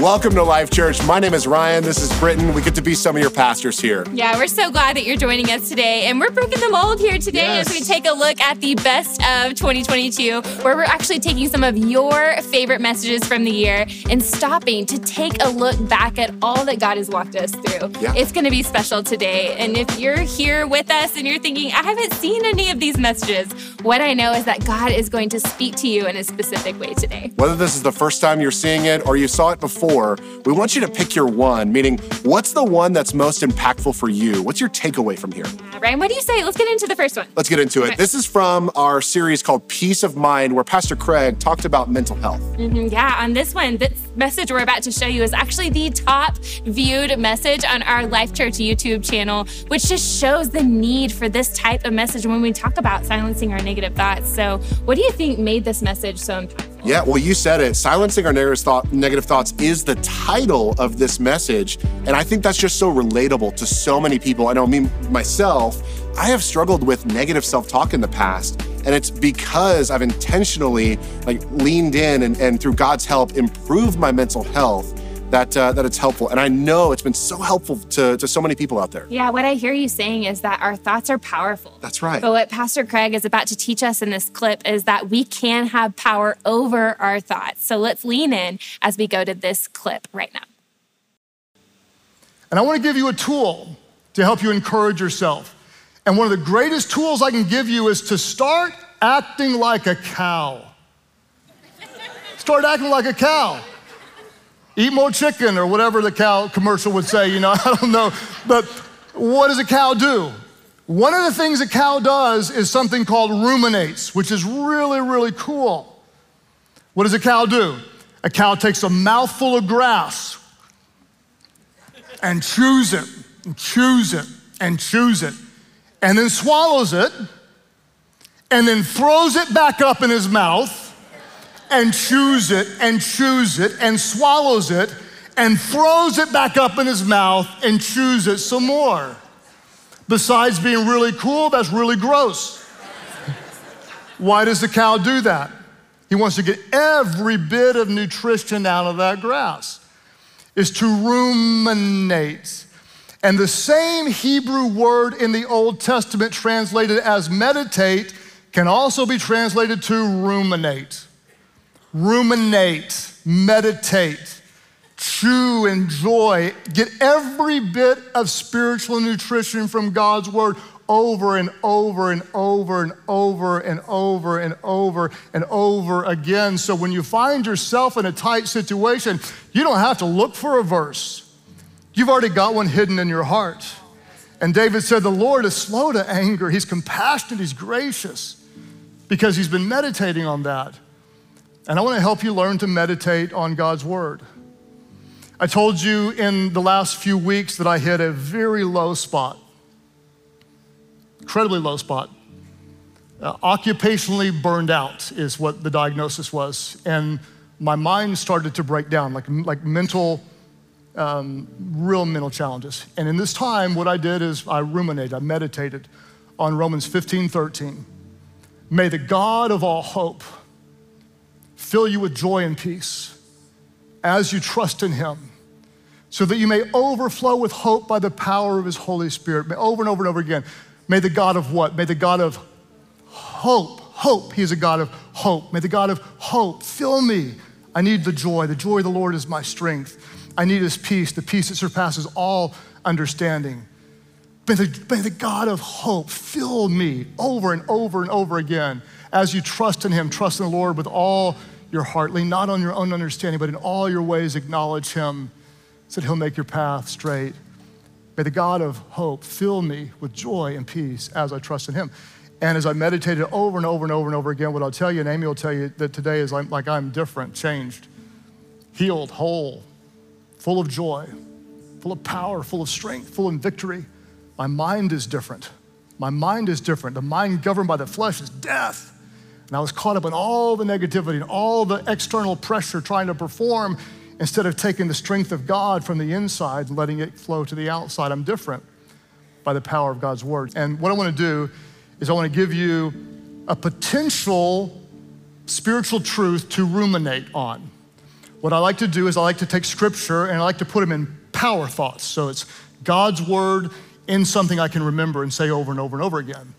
Welcome to Life Church. My name is Ryan. This is Britton. We get to be some of your pastors here. Yeah, we're so glad that you're joining us today. And we're breaking the mold here today Yes. as we take a look at the best of 2022, where we're actually taking some of your favorite messages from the year and stopping to take a look back at all that God has walked us through. Yeah. It's going to be special today. And if you're here with us and you're thinking, I haven't seen any of these messages, what I know is that God is going to speak to you in a specific way today. Whether this is the first time you're seeing it or you saw it before, we want you to pick your one, meaning what's the one that's most impactful for you? What's your takeaway from here? Uh, Ryan, what do you say? Let's get into the first one. Let's get into it. Okay. This is from our series called Peace of Mind, where Pastor Craig talked about mental health. Mhm, Yeah, on this one, this message we're about to show you is actually the top viewed message on our Life Church YouTube channel, which just shows the need for this type of message when we talk about silencing our negative thoughts. So, what do you think made this message so impactful? Yeah, well, you said it. Silencing our negative, thought, negative thoughts is the title of this message. And I think that's just so relatable to so many people. I know me, myself, I have struggled with negative self talk in the past. And it's because I've intentionally like leaned in and, and through God's help improved my mental health that, uh, that it's helpful. And I know it's been so helpful to, to so many people out there. Yeah, what I hear you saying is that our thoughts are powerful. That's right. But what Pastor Craig is about to teach us in this clip is that we can have power over our thoughts. So, let's lean in as we go to this clip right now. And I want to give you a tool to help you encourage yourself. And one of the greatest tools I can give you is to start acting like a cow. Start acting like a cow. Eat more chicken or whatever the cow commercial would say, you know, I don't know. But what does a cow do? One of the things a cow does is something called ruminates, which is really, really cool. What does a cow do? A cow takes a mouthful of grass and chews it, and chews it, and chews it, and then swallows it, and then throws it back up in his mouth, and chews it, and chews it, and swallows it, and throws it back up in his mouth, and chews it some more. Besides being really cool, that's really gross. Why does the cow do that? He wants to get every bit of nutrition out of that grass is to ruminate. And the same Hebrew word in the Old Testament translated as meditate can also be translated to ruminate. Ruminate, meditate, chew, enjoy, get every bit of spiritual nutrition from God's word over and over and over and over and over and over and over again. So when you find yourself in a tight situation, you don't have to look for a verse. You've already got one hidden in your heart. And David said, The Lord is slow to anger, He's compassionate, He's gracious, because He's been meditating on that. And I want to help you learn to meditate on God's word. I told you in the last few weeks that I hit a very low spot, incredibly low spot. Uh, occupationally burned out is what the diagnosis was. And my mind started to break down, like, like mental, um, real mental challenges. And in this time, what I did is I ruminated, I meditated on Romans 15 13. May the God of all hope fill you with joy and peace as you trust in him, so that you may overflow with hope by the power of his Holy Spirit. May, over and over and over again. May the God of what? May the God of hope, hope. He is a God of hope. May the God of hope fill me. I need the joy. The joy of the Lord is my strength. I need his peace, the peace that surpasses all understanding. May the, may the God of hope fill me over and over and over again as you trust in him, trust in the Lord with all your heart. Lean not on your own understanding, but in all your ways acknowledge him so that he'll make your path straight. May the God of hope fill me with joy and peace as I trust in him. And as I meditated over and over and over and over again, what I'll tell you, and Amy will tell you that today is like, like I'm different, changed, healed, whole, full of joy, full of power, full of strength, full of victory. My mind is different. My mind is different. The mind governed by the flesh is death. And I was caught up in all the negativity and all the external pressure trying to perform instead of taking the strength of God from the inside and letting it flow to the outside. I'm different by the power of God's word. And what I want to do is I want to give you a potential spiritual truth to ruminate on. What I like to do is I like to take scripture and I like to put them in power thoughts. So it's God's word in something I can remember and say over and over and over again.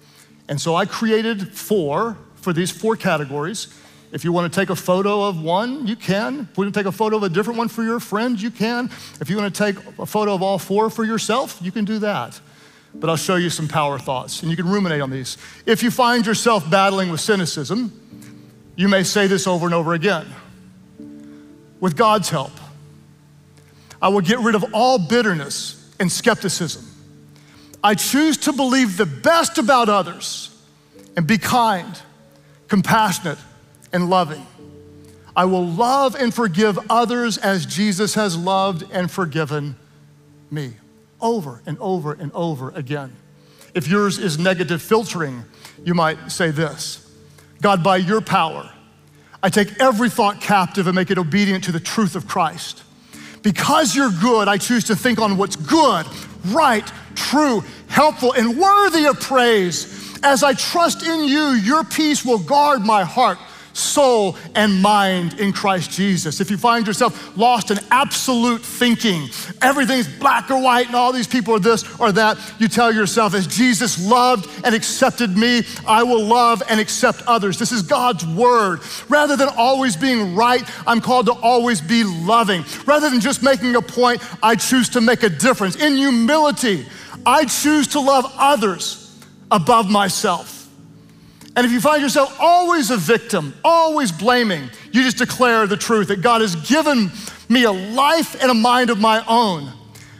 And so I created four for these four categories. If you want to take a photo of one, you can. If you want to take a photo of a different one for your friend, you can. If you want to take a photo of all four for yourself, you can do that. But I'll show you some power thoughts, and you can ruminate on these. If you find yourself battling with cynicism, you may say this over and over again. With God's help, I will get rid of all bitterness and skepticism. I choose to believe the best about others and be kind, compassionate, and loving. I will love and forgive others as Jesus has loved and forgiven me. Over and over and over again. If yours is negative filtering, you might say this God, by your power, I take every thought captive and make it obedient to the truth of Christ. Because you're good, I choose to think on what's good, right, true, helpful, and worthy of praise. As I trust in you, your peace will guard my heart soul, and mind in Christ Jesus. If you find yourself lost in absolute thinking, everything's black or white, and all these people are this or that, you tell yourself, as Jesus loved and accepted me, I will love and accept others. This is God's word. Rather than always being right, I'm called to always be loving. Rather than just making a point, I choose to make a difference. In humility, I choose to love others above myself. And if you find yourself always a victim, always blaming, you just declare the truth that God has given me a life and a mind of my own.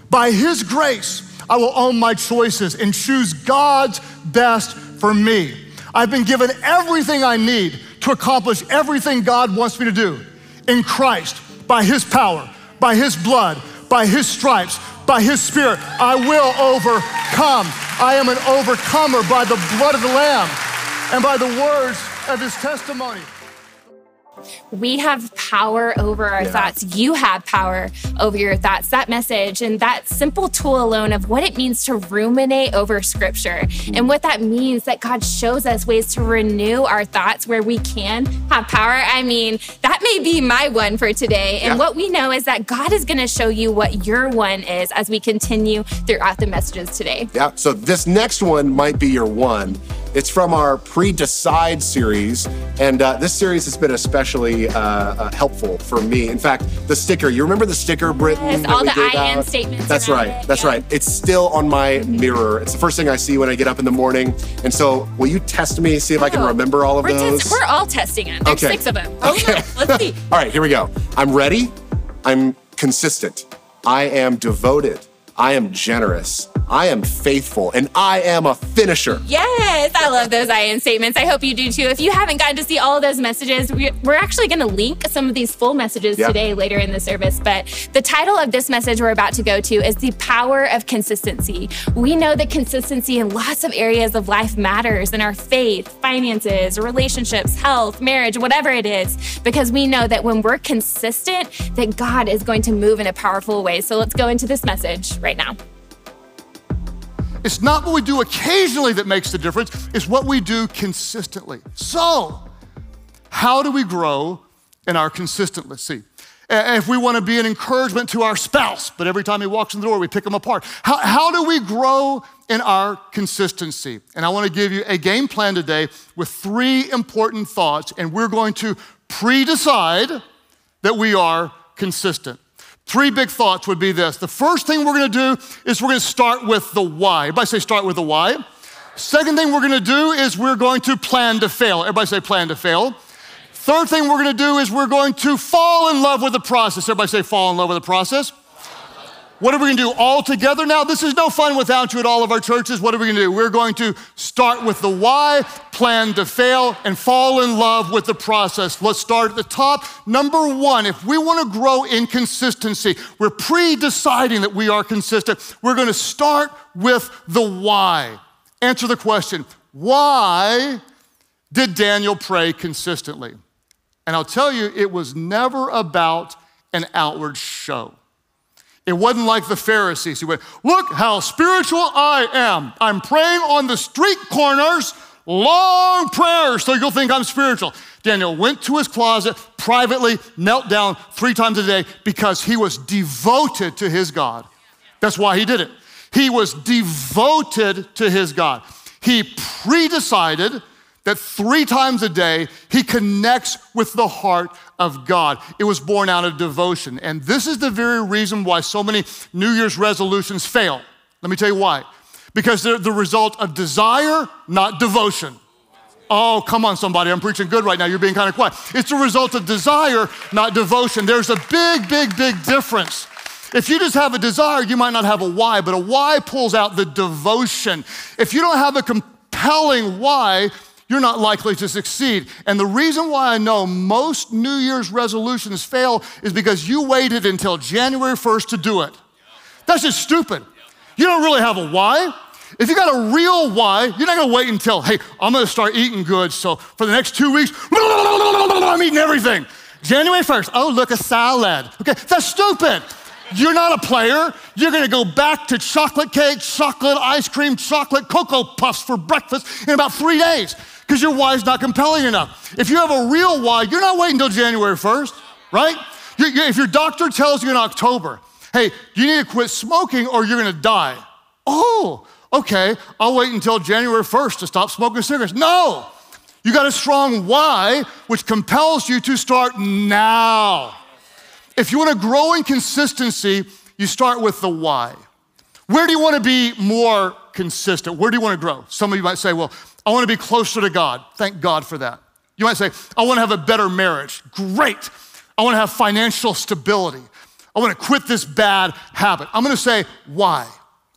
By His grace, I will own my choices and choose God's best for me. I've been given everything I need to accomplish everything God wants me to do in Christ, by His power, by His blood, by His stripes, by His Spirit. I will overcome. I am an overcomer by the blood of the Lamb and by the words of his testimony. We have power over our yeah. thoughts. You have power over your thoughts. That message and that simple tool alone of what it means to ruminate over scripture and what that means that God shows us ways to renew our thoughts where we can have power. I mean, that may be my one for today. And yeah. what we know is that God is going to show you what your one is as we continue throughout the messages today. Yeah. So this next one might be your one. It's from our Pre Decide series. And uh, this series has been especially uh, uh, helpful for me. In fact, the sticker, you remember the sticker, Britton? Yes, all the I am statements. That's right. It. That's yeah. right. It's still on my mirror. It's the first thing I see when I get up in the morning. And so, will you test me, see if oh, I can oh, remember all of we're those? Test- we're all testing it. There's okay. six of them. Okay. Let's see. all right, here we go. I'm ready. I'm consistent. I am devoted. I am generous. I am faithful and I am a finisher. Yes, I love those I am statements. I hope you do too. If you haven't gotten to see all of those messages, we're actually going to link some of these full messages yeah. today later in the service. But the title of this message we're about to go to is The Power of Consistency. We know that consistency in lots of areas of life matters in our faith, finances, relationships, health, marriage, whatever it is, because we know that when we're consistent, that God is going to move in a powerful way. So let's go into this message right now. It's not what we do occasionally that makes the difference, it's what we do consistently. So, how do we grow in our consistency? If we want to be an encouragement to our spouse, but every time he walks in the door, we pick him apart. How, how do we grow in our consistency? And I want to give you a game plan today with three important thoughts, and we're going to pre decide that we are consistent. Three big thoughts would be this. The first thing we're gonna do is we're gonna start with the why. Everybody say, start with the why. Second thing we're gonna do is we're going to plan to fail. Everybody say, plan to fail. Third thing we're gonna do is we're going to fall in love with the process. Everybody say, fall in love with the process. What are we gonna do all together now? This is no fun without you at all of our churches. What are we gonna do? We're going to start with the why, plan to fail, and fall in love with the process. Let's start at the top. Number one, if we wanna grow in consistency, we're pre deciding that we are consistent. We're gonna start with the why. Answer the question why did Daniel pray consistently? And I'll tell you, it was never about an outward show. It wasn't like the Pharisees who went, Look how spiritual I am. I'm praying on the street corners long prayers so you'll think I'm spiritual. Daniel went to his closet privately, knelt down three times a day because he was devoted to his God. That's why he did it. He was devoted to his God. He pre decided that three times a day he connects with the heart of God. It was born out of devotion. And this is the very reason why so many New Year's resolutions fail. Let me tell you why. Because they're the result of desire, not devotion. Oh, come on, somebody. I'm preaching good right now. You're being kind of quiet. It's a result of desire, not devotion. There's a big, big, big difference. If you just have a desire, you might not have a why, but a why pulls out the devotion. If you don't have a compelling why, you're not likely to succeed. And the reason why I know most New Year's resolutions fail is because you waited until January 1st to do it. That's just stupid. You don't really have a why. If you got a real why, you're not gonna wait until, hey, I'm gonna start eating good. So for the next two weeks, I'm eating everything. January 1st, oh, look, a salad. Okay, that's stupid. You're not a player. You're gonna go back to chocolate cake, chocolate ice cream, chocolate Cocoa Puffs for breakfast in about three days because your why is not compelling enough. If you have a real why, you're not waiting until January 1st, right? if your doctor tells you in October, hey, you need to quit smoking or you're gonna die. Oh, okay, I'll wait until January 1st to stop smoking cigarettes. No, you got a strong why, which compels you to start now. If you want to grow in consistency, you start with the why. Where do you want to be more consistent? Where do you want to grow? Some of you might say, well, I want to be closer to God. Thank God for that. You might say, I want to have a better marriage. Great. I want to have financial stability. I want to quit this bad habit. I'm going to say, why?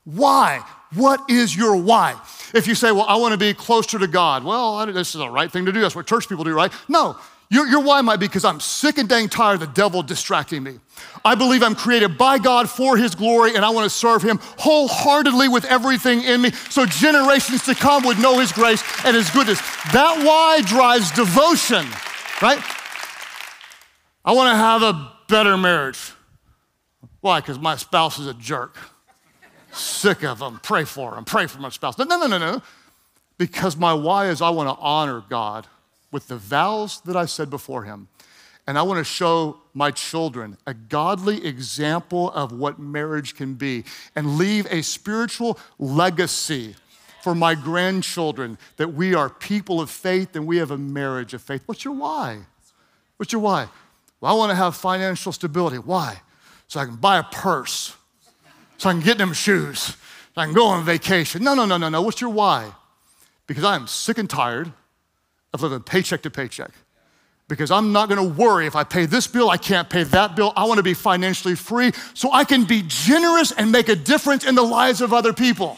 Why? What is your why? If you say, well, I want to be closer to God, well, this is the right thing to do. That's what church people do, right? No, your, your why might be because I'm sick and dang tired of the devil distracting me. I believe I'm created by God for his glory and I want to serve him wholeheartedly with everything in me so generations to come would know his grace and his goodness. That why drives devotion, right? I want to have a better marriage. Why? Because my spouse is a jerk. Sick of him. Pray for him. Pray for my spouse. No, no, no, no, no. Because my why is I want to honor God with the vows that I said before him. And I want to show my children a godly example of what marriage can be and leave a spiritual legacy for my grandchildren that we are people of faith and we have a marriage of faith. What's your why? What's your why? Well, I want to have financial stability. Why? So I can buy a purse, so I can get them shoes, so I can go on vacation. No, no, no, no, no. What's your why? Because I am sick and tired of living paycheck to paycheck. Because I'm not gonna worry if I pay this bill, I can't pay that bill. I wanna be financially free so I can be generous and make a difference in the lives of other people.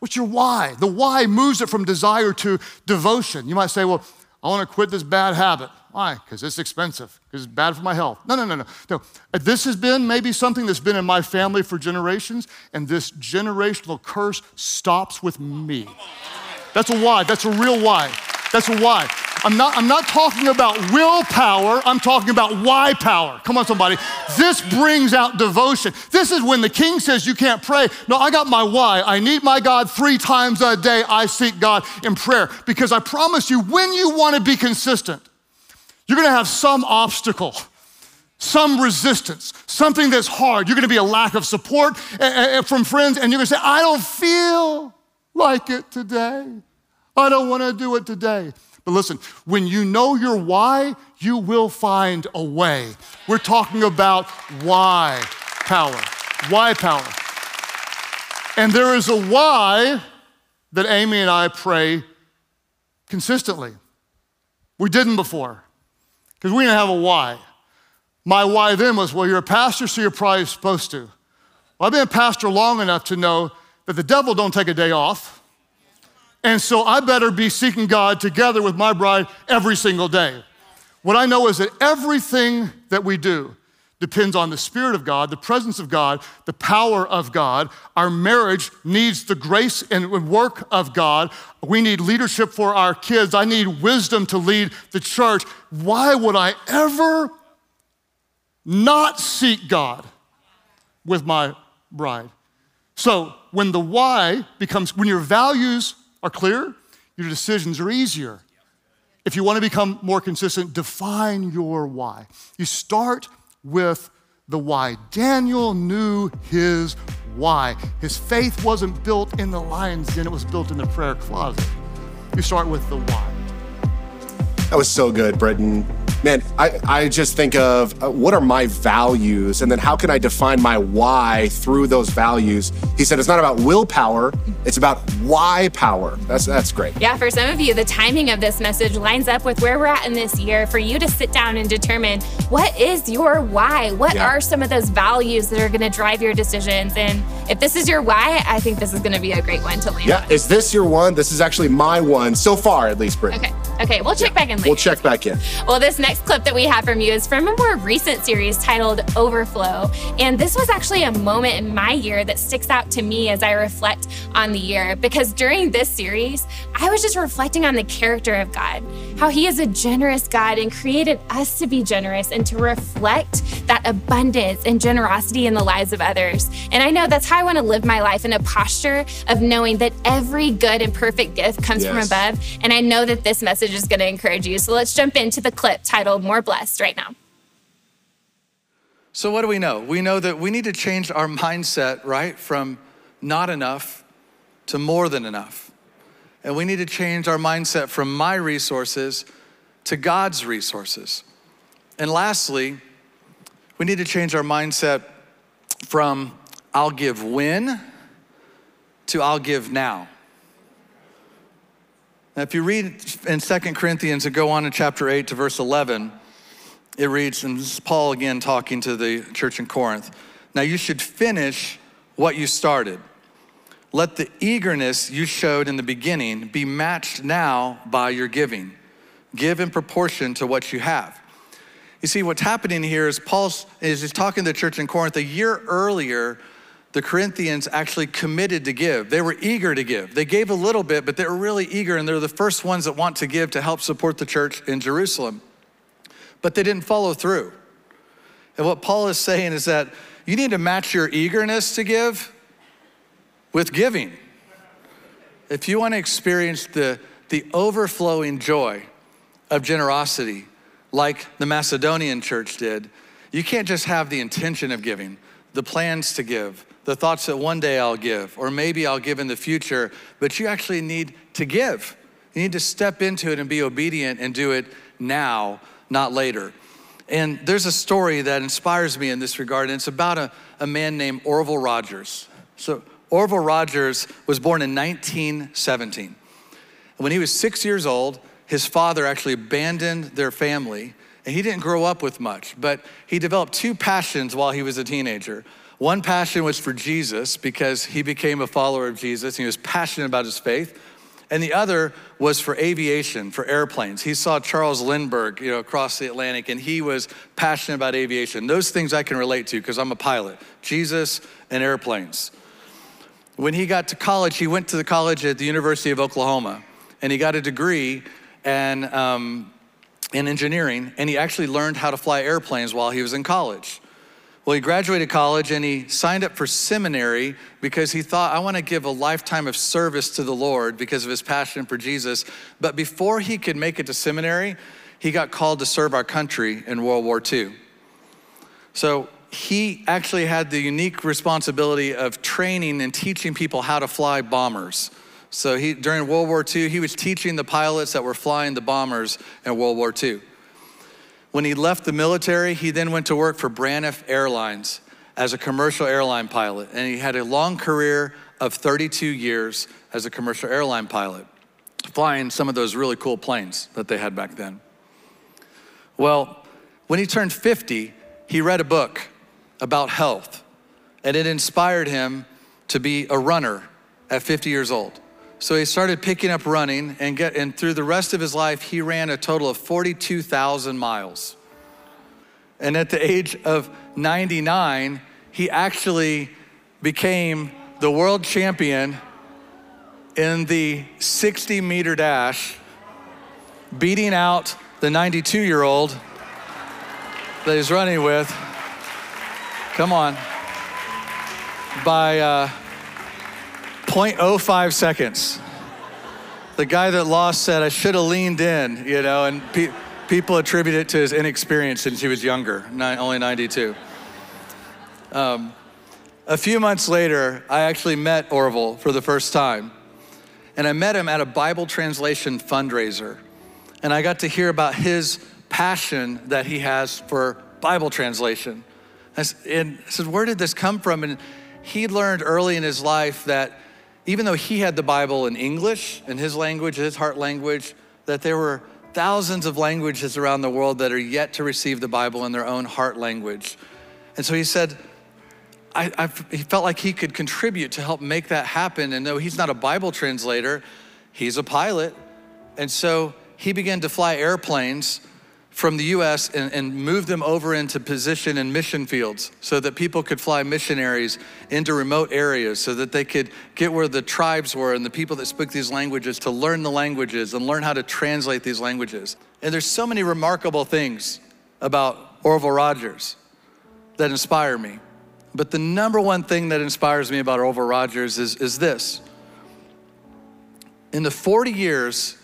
What's your why? The why moves it from desire to devotion. You might say, well, I wanna quit this bad habit. Why? Because it's expensive, because it's bad for my health. No, no, no, no, no. Uh, this has been maybe something that's been in my family for generations, and this generational curse stops with me. That's a why. That's a real why. That's why. I'm not, I'm not talking about willpower, I'm talking about why power. Come on, somebody. This brings out devotion. This is when the king says you can't pray. No, I got my why. I need my God three times a day. I seek God in prayer because I promise you, when you want to be consistent, you're going to have some obstacle some resistance, something that's hard. You're going to be a lack of support eh, eh, eh, from friends, and you're going to say, I don't feel like it today. I don't want to do it today. But listen, when you know your why, you will find a way. We're talking about why power. Why power. And there is a why that Amy and I pray consistently. We didn't before because we didn't have a why. My why then was, well, you're a pastor, so you're probably supposed to. Well, I've been a pastor long enough to know that the devil don't take a day off. And so I better be seeking God together with my bride every single day. What I know is that everything that we do depends on the Spirit of God, the presence of God, the power of God. Our marriage needs the grace and work of God. We need leadership for our kids. I need wisdom to lead the church. Why would I ever not seek God with my bride? So when the why becomes, when your values are clear, your decisions are easier. If you want to become more consistent, define your why. You start with the why. Daniel knew his why. His faith wasn't built in the lion's den, it was built in the prayer closet. You start with the why. That was so good, Britton man, I, I just think of uh, what are my values and then how can I define my why through those values. He said it's not about willpower, it's about why power. That's that's great. Yeah, for some of you, the timing of this message lines up with where we're at in this year for you to sit down and determine what is your why? What yeah. are some of those values that are going to drive your decisions? And if this is your why, I think this is going to be a great one to land yeah, on. is this your one? This is actually my one so far, at least, Britton. Okay. Okay, we'll check yeah. back in later. We'll check back in. Well, this next clip that we have from you is from a more recent series titled Overflow. And this was actually a moment in my year that sticks out to me as I reflect on the year. Because during this series, I was just reflecting on the character of God, how He is a generous God and created us to be generous and to reflect that abundance and generosity in the lives of others. And I know that's how I want to live my life in a posture of knowing that every good and perfect gift comes yes. from above. And I know that this message is going to encourage you. So let's jump into the clip titled More Blessed right now. So, what do we know? We know that we need to change our mindset, right, from not enough to more than enough. And we need to change our mindset from my resources to God's resources. And lastly, we need to change our mindset from I'll give when to I'll give now. Now, if you read in Second Corinthians and go on to chapter 8 to verse 11, it reads, and this is Paul again talking to the church in Corinth. Now, you should finish what you started. Let the eagerness you showed in the beginning be matched now by your giving. Give in proportion to what you have. You see, what's happening here is Paul is he's talking to the church in Corinth. A year earlier, the Corinthians actually committed to give. They were eager to give. They gave a little bit, but they were really eager, and they're the first ones that want to give to help support the church in Jerusalem. But they didn't follow through. And what Paul is saying is that you need to match your eagerness to give with giving. If you want to experience the, the overflowing joy of generosity, like the Macedonian church did, you can't just have the intention of giving, the plans to give, the thoughts that one day I'll give, or maybe I'll give in the future, but you actually need to give. You need to step into it and be obedient and do it now, not later. And there's a story that inspires me in this regard, and it's about a, a man named Orville Rogers. So, Orville Rogers was born in 1917. When he was six years old, his father actually abandoned their family, and he didn't grow up with much, but he developed two passions while he was a teenager. One passion was for Jesus because he became a follower of Jesus. And he was passionate about his faith. And the other was for aviation, for airplanes. He saw Charles Lindbergh, you know, across the Atlantic, and he was passionate about aviation. Those things I can relate to because I'm a pilot. Jesus and airplanes. When he got to college, he went to the college at the University of Oklahoma, and he got a degree and, um, in engineering, and he actually learned how to fly airplanes while he was in college. Well, he graduated college and he signed up for seminary because he thought, I want to give a lifetime of service to the Lord because of his passion for Jesus. But before he could make it to seminary, he got called to serve our country in World War II. So he actually had the unique responsibility of training and teaching people how to fly bombers. So he, during World War II, he was teaching the pilots that were flying the bombers in World War II. When he left the military, he then went to work for Braniff Airlines as a commercial airline pilot. And he had a long career of 32 years as a commercial airline pilot, flying some of those really cool planes that they had back then. Well, when he turned 50, he read a book about health, and it inspired him to be a runner at 50 years old. So he started picking up running, and, get, and through the rest of his life, he ran a total of 42,000 miles. And at the age of 99, he actually became the world champion in the 60 meter dash, beating out the 92 year old that he's running with. Come on. By uh, 0.05 seconds. the guy that lost said, I should have leaned in, you know, and pe- people attribute it to his inexperience since he was younger, only 92. Um, a few months later, I actually met Orville for the first time. And I met him at a Bible translation fundraiser. And I got to hear about his passion that he has for Bible translation. And I said, Where did this come from? And he learned early in his life that even though he had the Bible in English, in his language, his heart language, that there were thousands of languages around the world that are yet to receive the Bible in their own heart language. And so he said, I, I, he felt like he could contribute to help make that happen. And though he's not a Bible translator, he's a pilot. And so he began to fly airplanes from the US and, and move them over into position in mission fields so that people could fly missionaries into remote areas so that they could get where the tribes were and the people that spoke these languages to learn the languages and learn how to translate these languages. And there's so many remarkable things about Orville Rogers that inspire me. But the number one thing that inspires me about Orville Rogers is, is this. In the 40 years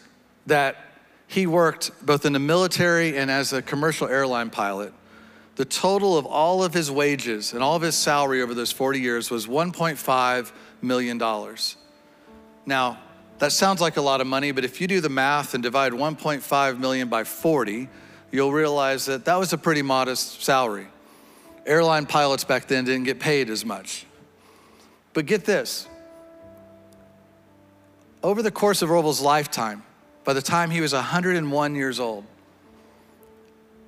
that he worked both in the military and as a commercial airline pilot, the total of all of his wages and all of his salary over those 40 years was $1.5 million. Now, that sounds like a lot of money, but if you do the math and divide 1.5 million by 40, you'll realize that that was a pretty modest salary airline pilots back then didn't get paid as much. But get this over the course of Orville's lifetime, by the time he was 101 years old,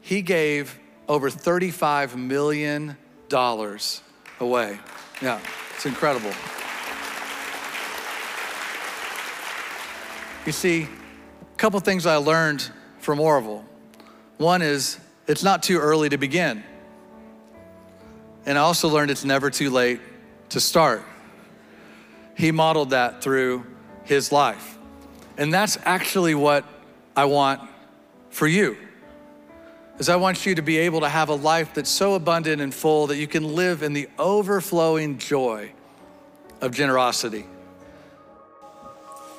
he gave over $35 million away. Yeah, it's incredible. You see, a couple things I learned from Orville. One is it's not too early to begin. And I also learned it's never too late to start. He modeled that through his life. And that's actually what I want for you. Is I want you to be able to have a life that's so abundant and full that you can live in the overflowing joy of generosity.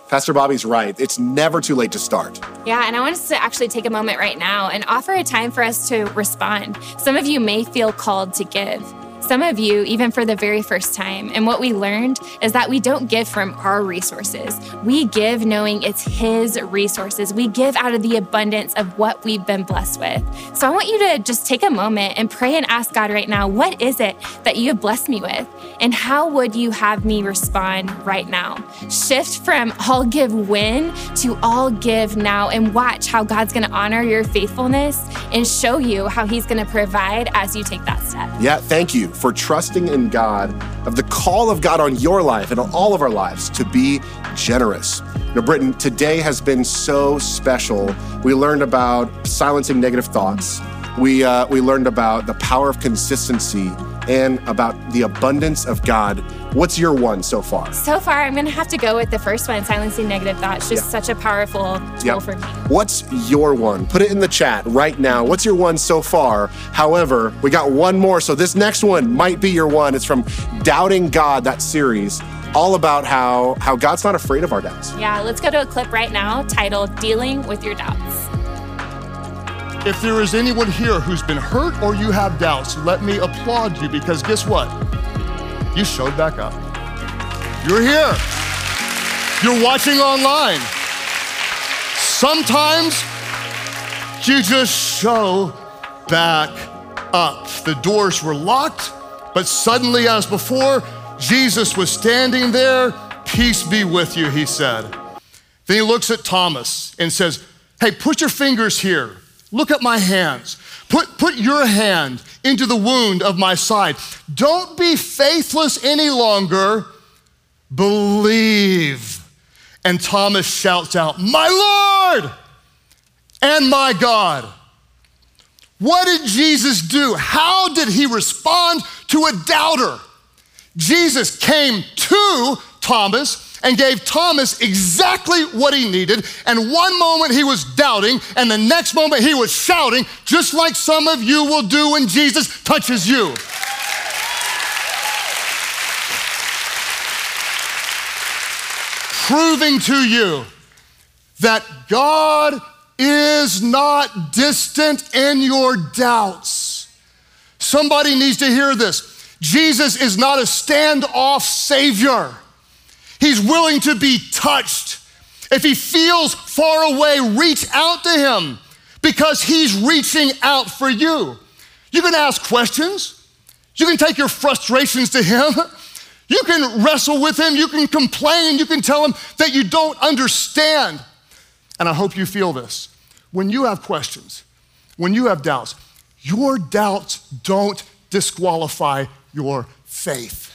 Pastor Bobby's right. It's never too late to start. Yeah, and I want us to actually take a moment right now and offer a time for us to respond. Some of you may feel called to give some of you even for the very first time. And what we learned is that we don't give from our resources. We give knowing it's His resources. We give out of the abundance of what we've been blessed with. So I want you to just take a moment and pray and ask God right now, what is it that you have blessed me with? And how would you have me respond right now? Shift from I'll give when to I'll give now and watch how God's going to honor your faithfulness and show you how He's going to provide as you take that step. Yeah, thank you for trusting in God, of the call of God on your life and on all of our lives to be generous. Now, Britton, today has been so special. We learned about silencing negative thoughts. We, uh, we learned about the power of consistency and about the abundance of God. What's your one so far? So far, I'm going to have to go with the first one, silencing negative thoughts. Just yeah. such a powerful tool yep. for me. What's your one? Put it in the chat right now. What's your one so far? However, we got one more, so this next one might be your one. It's from Doubting God, that series all about how how God's not afraid of our doubts. Yeah, let's go to a clip right now titled Dealing with Your Doubts. If there is anyone here who's been hurt or you have doubts, let me applaud you because guess what? You showed back up. You're here. You're watching online. Sometimes you just show back up. The doors were locked, but suddenly, as before, Jesus was standing there. Peace be with you, he said. Then he looks at Thomas and says, Hey, put your fingers here. Look at my hands. Put, put your hand into the wound of my side. Don't be faithless any longer. Believe. And Thomas shouts out, My Lord and my God. What did Jesus do? How did he respond to a doubter? Jesus came to Thomas and gave Thomas exactly what he needed. And one moment he was doubting, and the next moment he was shouting, just like some of you will do when Jesus touches you. Proving to you that God is not distant in your doubts. Somebody needs to hear this. Jesus is not a standoff savior. He's willing to be touched. If he feels far away, reach out to him because he's reaching out for you. You can ask questions. You can take your frustrations to him. You can wrestle with him. You can complain. You can tell him that you don't understand. And I hope you feel this. When you have questions, when you have doubts, your doubts don't disqualify your faith.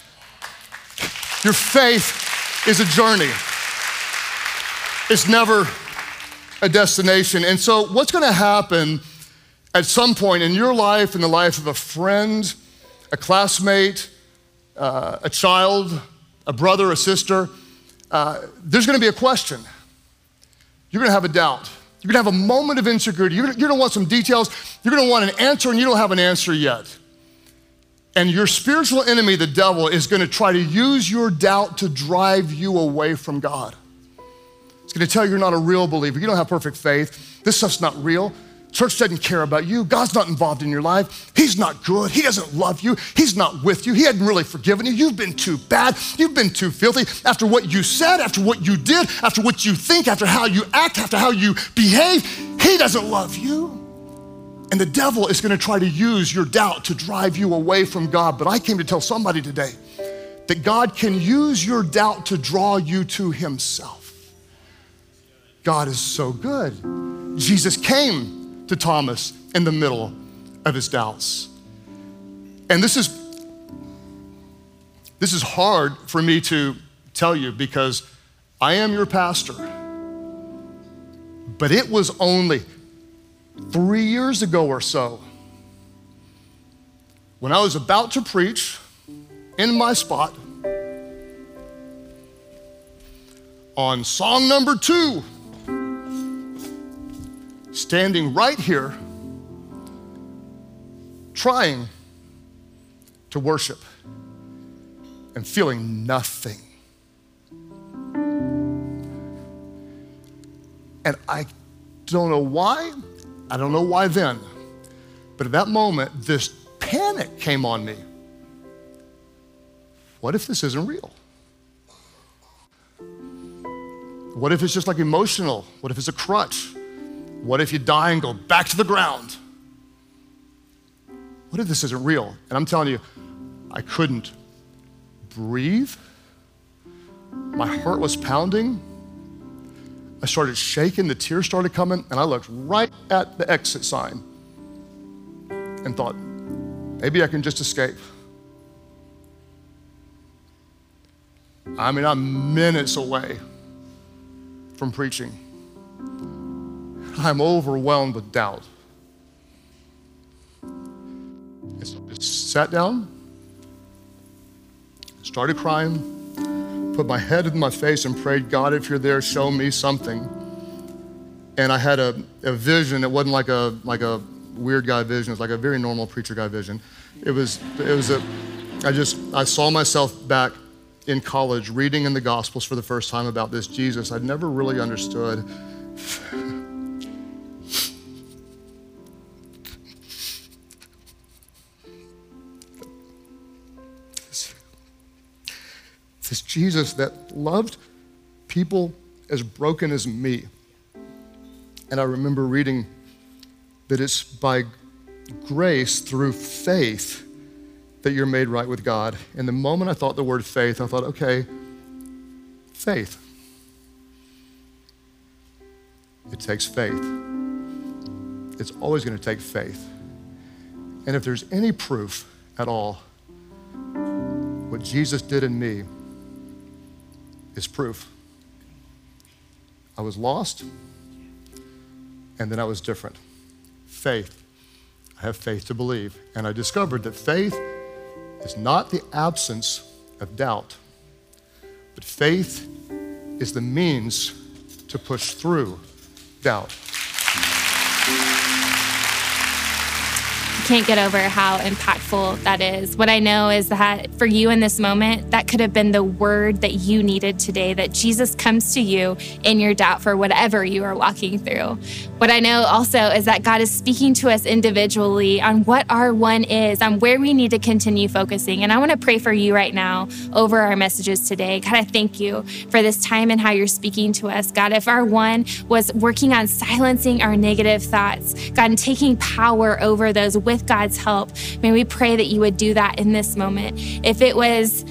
Your faith is a journey, it's never a destination. And so, what's going to happen at some point in your life, in the life of a friend, a classmate, uh, a child, a brother, a sister, uh, there's going to be a question. You're going to have a doubt. You're going to have a moment of insecurity. You're going to want some details. You're going to want an answer, and you don't have an answer yet. And your spiritual enemy, the devil, is going to try to use your doubt to drive you away from God. It's going to tell you you're not a real believer. You don't have perfect faith. This stuff's not real. Church doesn't care about you. God's not involved in your life. He's not good. He doesn't love you. He's not with you. He hadn't really forgiven you. You've been too bad. You've been too filthy. After what you said, after what you did, after what you think, after how you act, after how you behave, He doesn't love you. And the devil is going to try to use your doubt to drive you away from God. But I came to tell somebody today that God can use your doubt to draw you to Himself. God is so good. Jesus came to Thomas in the middle of his doubts. And this is this is hard for me to tell you because I am your pastor. But it was only 3 years ago or so when I was about to preach in my spot on song number 2 standing right here trying to worship and feeling nothing. And I don't know why, I don't know why then, but at that moment, this panic came on me. What if this isn't real? What if it's just like emotional? What if it's a crutch? What if you die and go back to the ground? What if this isn't real? And I'm telling you, I couldn't breathe. My heart was pounding. I started shaking, the tears started coming, and I looked right at the exit sign and thought, maybe I can just escape. I mean, I'm minutes away from preaching. I'm overwhelmed with doubt. And so I just sat down, started crying, put my head in my face and prayed, God, if you're there, show me something. And I had a, a vision. It wasn't like a, like a weird guy vision. It was like a very normal preacher guy vision. It was, it was a, I just, I saw myself back in college reading in the Gospels for the first time about this Jesus. I'd never really understood Jesus that loved people as broken as me. And I remember reading that it's by grace through faith that you're made right with God. And the moment I thought the word faith, I thought, okay, faith. It takes faith. It's always going to take faith. And if there's any proof at all, what Jesus did in me is proof. I was lost, and then I was different. Faith. I have faith to believe. And I discovered that faith is not the absence of doubt, but faith is the means to push through doubt. Can't get over how impactful that is. What I know is that for you in this moment, that could have been the word that you needed today, that Jesus comes to you in your doubt for whatever you are walking through. What I know also is that God is speaking to us individually on what our one is, on where we need to continue focusing. And I want to pray for you right now over our messages today. God, I thank you for this time and how you're speaking to us. God, if our one was working on silencing our negative thoughts, God, and taking power over those God's help, may we pray that you would do that in this moment. If it was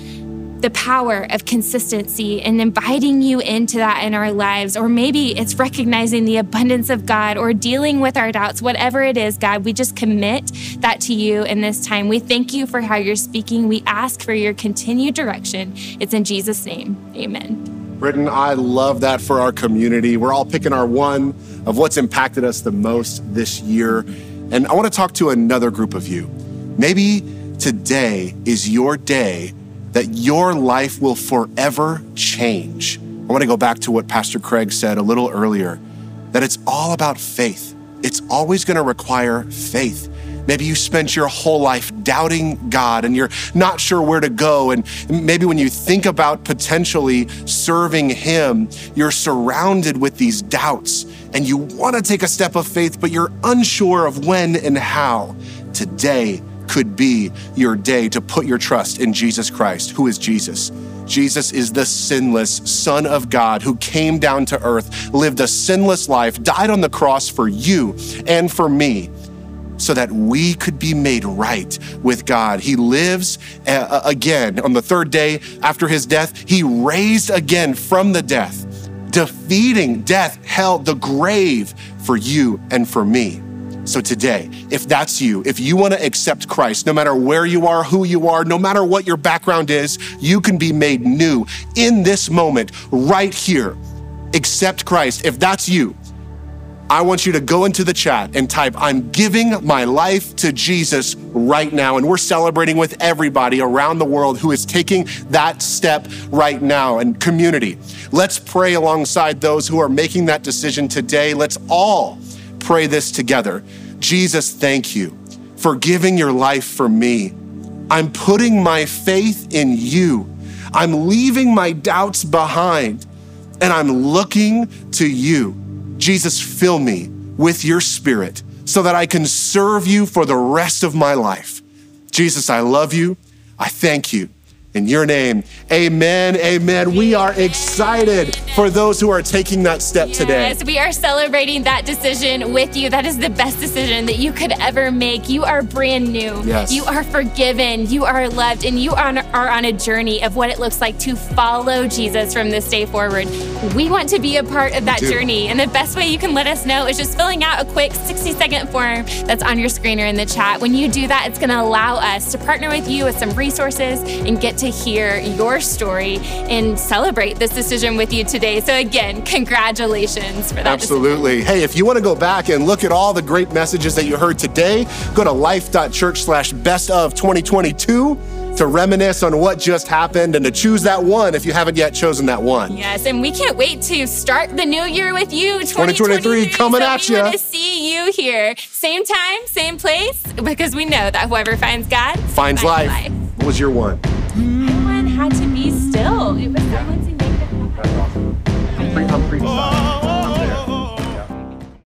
the power of consistency and inviting you into that in our lives. Or maybe it's recognizing the abundance of God or dealing with our doubts, whatever it is, God, we just commit that to you in this time. We thank you for how you're speaking. We ask for your continued direction. It's in Jesus' name. Amen. Britton, I love that for our community. We're all picking our one of what's impacted us the most this year. And I want to talk to another group of you. Maybe today is your day that your life will forever change. I want to go back to what Pastor Craig said a little earlier that it's all about faith. It's always going to require faith. Maybe you spent your whole life doubting God and you're not sure where to go. And maybe when you think about potentially serving Him, you're surrounded with these doubts and you want to take a step of faith, but you're unsure of when and how. Today, could be your day to put your trust in Jesus Christ. Who is Jesus? Jesus is the sinless Son of God who came down to earth, lived a sinless life, died on the cross for you and for me so that we could be made right with God. He lives uh, again on the third day after his death. He raised again from the death, defeating death, hell, the grave for you and for me. So today, if that's you, if you want to accept Christ, no matter where you are, who you are, no matter what your background is, you can be made new in this moment, right here. Accept Christ. If that's you, I want you to go into the chat and type, I'm giving my life to Jesus right now. And we're celebrating with everybody around the world who is taking that step right now. And community, let's pray alongside those who are making that decision today. Let's all pray this together. Jesus, thank you for giving your life for me. I'm putting my faith in you. I'm leaving my doubts behind and I'm looking to you. Jesus, fill me with your spirit so that I can serve you for the rest of my life. Jesus, I love you. I thank you in your name. Amen. Amen. We are excited for those who are taking that step yes, today. Yes, we are celebrating that decision with you. That is the best decision that you could ever make. You are brand new. Yes. You are forgiven. You are loved. And you are on, are on a journey of what it looks like to follow Jesus from this day forward. We want to be a part of that journey. And the best way you can let us know is just filling out a quick 60 second form that's on your screen or in the chat. When you do that, it's going to allow us to partner with you with some resources and get to hear your story and celebrate this decision with you today. So, again, congratulations for that. Absolutely. Decision. Hey, if you want to go back and look at all the great messages that you heard today, go to life.church slash best of 2022 to reminisce on what just happened and to choose that one if you haven't yet chosen that one. Yes, and we can't wait to start the new year with you. 2023, 2023 coming so at you. We want to see you here. Same time, same place, because we know that whoever finds God finds, finds life. life. What was your one? My one had to be still. It was silencing. That's awesome.